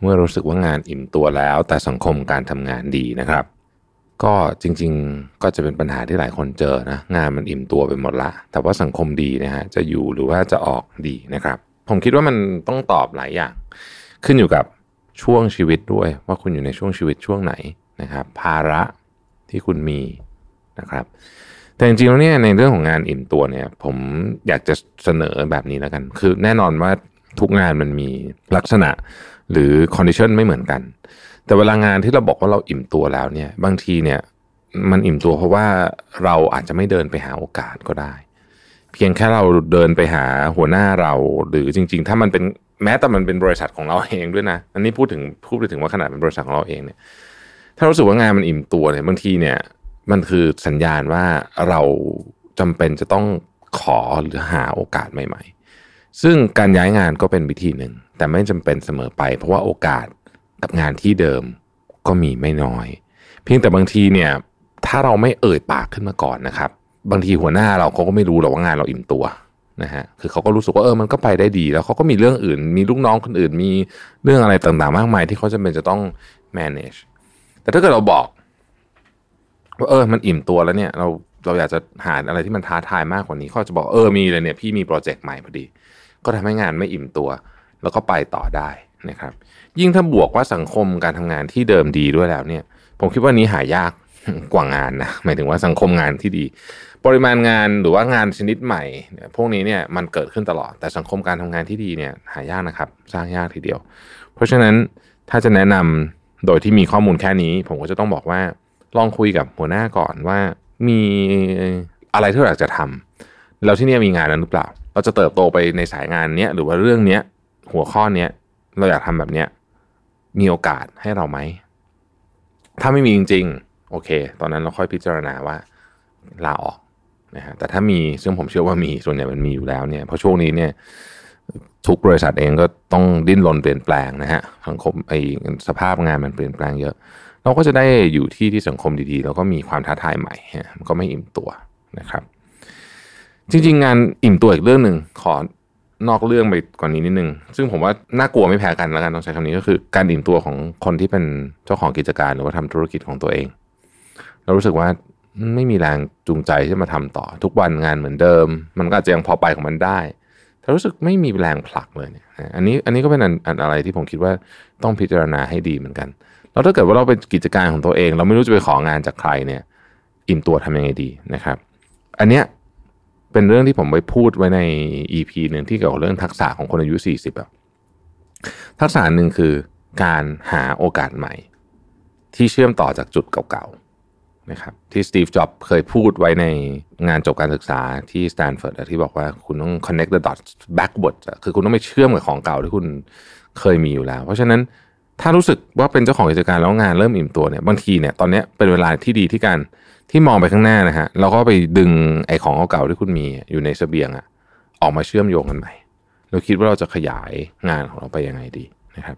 เมื่อรู้สึกว่างานอิ่มตัวแล้ว แต่สังคมการทำงานดีนะครับ ก็จริงๆก็จะเป็นปัญหาที่หลายคนเจอนะงานมันอิ่มตัวไปหมดละ แต่ว่าสังคมดีนะฮะจะอยู่หรือว่าจะออกดีนะครับ ผมคิดว่ามันต้องตอบหลายอย่าง ขึ้นอยู่กับช่วงชีวิตด้วย ว่าคุณอยู่ในช่วงชีวิตช่วงไหนนะครับ ภาระที่คุณมีนะครับ แต่จริงๆแล้วเนี่ยในเรื่องของงานอิ่มตัวเนี่ย ผมอยากจะเสนอแบบนี้แล้วกัน คือแน่นอนว่าทุกงานมันมีลักษณะ หรือ condition ไม่เหมือนกัน แต่เวลางานที่เราบอกว่าเราอิ่มตัวแล้วเนี่ย บางทีเนี่ยมันอิ่มตัวเพราะว่าเราอาจจะไม่เดินไปหาโอกาสก็ได้ เพียงแค่เราเดินไปหาหัวหน้าเรา หรือจริง ๆ ถ้ามันเป็นแม้แต่มันเป็นบริษัทของเราเองด้วยนะ อันนี้พูดถึงพูดไปถึงว่าขนาดเป็นบริษัทของเราเองเนี่ย ถ้ารู้สึกว่างานมันอิ่มตัวเนี่ยบางทีเนี่ย มันคือสัญญาณว่าเราจำเป็นจะต้องขอหรือหาโอกาสใหม่ ๆ ซึ่งการย้ายงานก็เป็นวิธีหนึ่ง แต่ไม่จำเป็นเสมอไป เพราะว่าโอกาสกับงานที่เดิมก็มีไม่น้อย เพียงแต่บางทีเนี่ยถ้าเราไม่เอ่ยปากขึ้นมาก่อนนะครับ บางทีหัวหน้าเราเขาก็ไม่รู้หรอกว่างานเราอิ่มตัวนะฮะคือเขาก็รู้สึกว่าเออมันก็ไปได้ดี แล้วเขาก็มีเรื่องอื่น มีลูกน้องคนอื่น มีเรื่องอะไรต่างๆ มากมายที่เขาจำเป็นจะต้อง manage แต่ถ้าเกิดเราบอกว่าเออมันอิ่มตัวแล้วเนี่ยเราเราอยากจะหาอะไรที่มันท้าทายมากกว่านี้เขาจะบอกเออมีเลยเนี่ยพี่มีโปรเจกต์ใหม่พอดี ก็ทำให้งานไม่อิ่มตัว แล้วก็ไปต่อได้นะครับ ยิ่งถ้าบวกว่าสังคมการทำงานที่เดิมดีด้วยแล้วเนี่ย ผมคิดว่านี้หายากกว่างานนะหมายถึงว่าสังคมงานที่ดี ปริมาณงานหรือว่างานชนิดใหม่ พวกนี้เนี่ยมันเกิดขึ้นตลอด แต่สังคมการทำงานที่ดีเนี่ยหายากนะครับ สร้างยากทีเดียว เพราะฉะนั้นถ้าจะแนะนำโดยที่มีข้อมูลแค่นี้ ผมก็จะต้องบอกว่าลองคุยกับหัวหน้าก่อนว่ามีอะไรที่เราอยากจะทำ แล้วที่นี่มีงานนั้นหรือเปล่า เราจะเติบโตไปในสายงานเนี้ยหรือว่าเรื่องเนี้ย หัวข้อเนี้ยเราอยากทำแบบเนี้ยมีโอกาสให้เราไหม ถ้าไม่มีจริง ๆ โอเค ตอนนั้นเราค่อยพิจารณาว่าลาออกนะฮะแต่ถ้ามีซึ่งผมเชื่อว่ามีส่วนใหญ่มันมีอยู่แล้วเนี่ยเพราะช่วงนี้เนี่ยทุกบริษัทเองก็ต้องดิ้นรนเปลี่ยนแปลงนะฮะสังคมไอสภาพงานมันเปลี่ยนแปลงเยอะ เราก็จะได้อยู่ที่ที่สังคมดีๆ แล้วก็มีความท้าทายใหม่มันก็ไม่อิ่มตัวนะครับ จริง ๆ งานอิ่มตัวอีกเรื่องหนึ่งขอนอกเรื่องไปกว่านนี้นิดนึง ซึ่งผมว่าน่ากลัวไม่แพ้กันแล้วกันต้องใช้คำนี้ก็คือ การอิ่มตัวของคนที่เป็นเจ้าของกิจการหรือว่าทำธุรกิจของตัวเอง เรารู้สึกว่าไม่มีแรงจูงใจที่มาทำต่อ ทุกวันงานเหมือนเดิม มันก็อาจจะยังพอไปของมันได้แต่รู้สึกไม่มีแรงผลักเลยเนี่ยอันนี้อันนี้ก็เป็นอันอะไรที่ผมคิดว่าต้องพิจารณาให้ดีเหมือนกันแล้วถ้าเกิดว่าเราเป็นกิจการของตัวเอง เราไม่รู้จะไปของานจากใครเนี่ย อิ่มตัวทำยังไงดีนะครับ อันเนี้ย เป็นเรื่องที่ผมไปพูดไว้ใน EP หนึ่งที่เกี่ยวกับเรื่องทักษะของคนอายุ 40อะทักษะหนึ่งคือการหาโอกาสใหม่ ที่เชื่อมต่อจากจุดเก่าๆนะครับที่สตีฟจ็อบเคยพูดไว้ในงานจบการศึกษาที่สแตนฟอร์ดที่บอกว่าคุณต้อง connect the dots backward คือคุณต้องไปเชื่อมกับของเก่าที่คุณเคยมีอยู่แล้ว เพราะฉะนั้น ถ้ารู้สึกว่าเป็นเจ้าของกิจการแล้วงานเริ่มอิ่มตัวเนี่ยบางทีเนี่ยตอนนี้เป็นเวลาที่ดีที่การที่มองไปข้างหน้านะฮะแล้วก็ไปดึงไอ้ของเก่าๆที่คุณมีอยู่ในเสบียงอะออกมาเชื่อมโยงกันใหม่เราคิดว่าเราจะขยายงานของเราไปยังไงดีนะครับ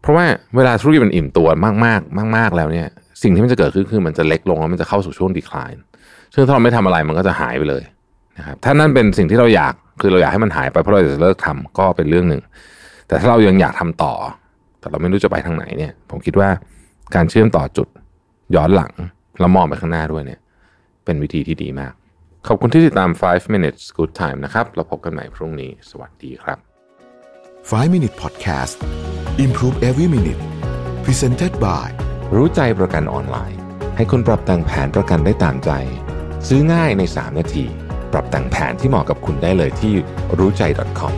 เพราะว่าเวลาธุรกิจมันอิ่มตัวมากๆ มาก ๆแล้วเนี่ยสิ่งที่มันจะเกิดขึ้นคือมันจะเล็กลงแล้วมันจะเข้าสู่ช่วงดีคลายซึ่งถ้าเราไม่ทำอะไรมันก็จะหายไปเลยนะครับถ้านั่นเป็นสิ่งที่เราอยากคือเราอยากให้มันหายไปเพราะเราจะเลิกทำก็เป็นเรื่องหนึ่งแต่ถ้าเรายังอยากทำต่อ แต่เราไม่รู้จะไปทางไหนเนี่ย ผมคิดว่าการเชื่อมต่อจุดย้อนหลังแล้วมองไปข้างหน้าด้วยเนี่ย เป็นวิธีที่ดีมาก ขอบคุณที่ติดตาม 5 minutes good time นะครับ เราพบกันใหม่พรุ่งนี้ สวัสดีครับ 5 Minute Podcast Improve Every Minute Presented by รู้ใจประกันออนไลน์ ให้คุณปรับแต่งแผนประกันได้ตามใจ ซื้อง่ายใน 3 นาที ปรับแต่งแผนที่เหมาะกับคุณได้เลยที่รู้ใจ .com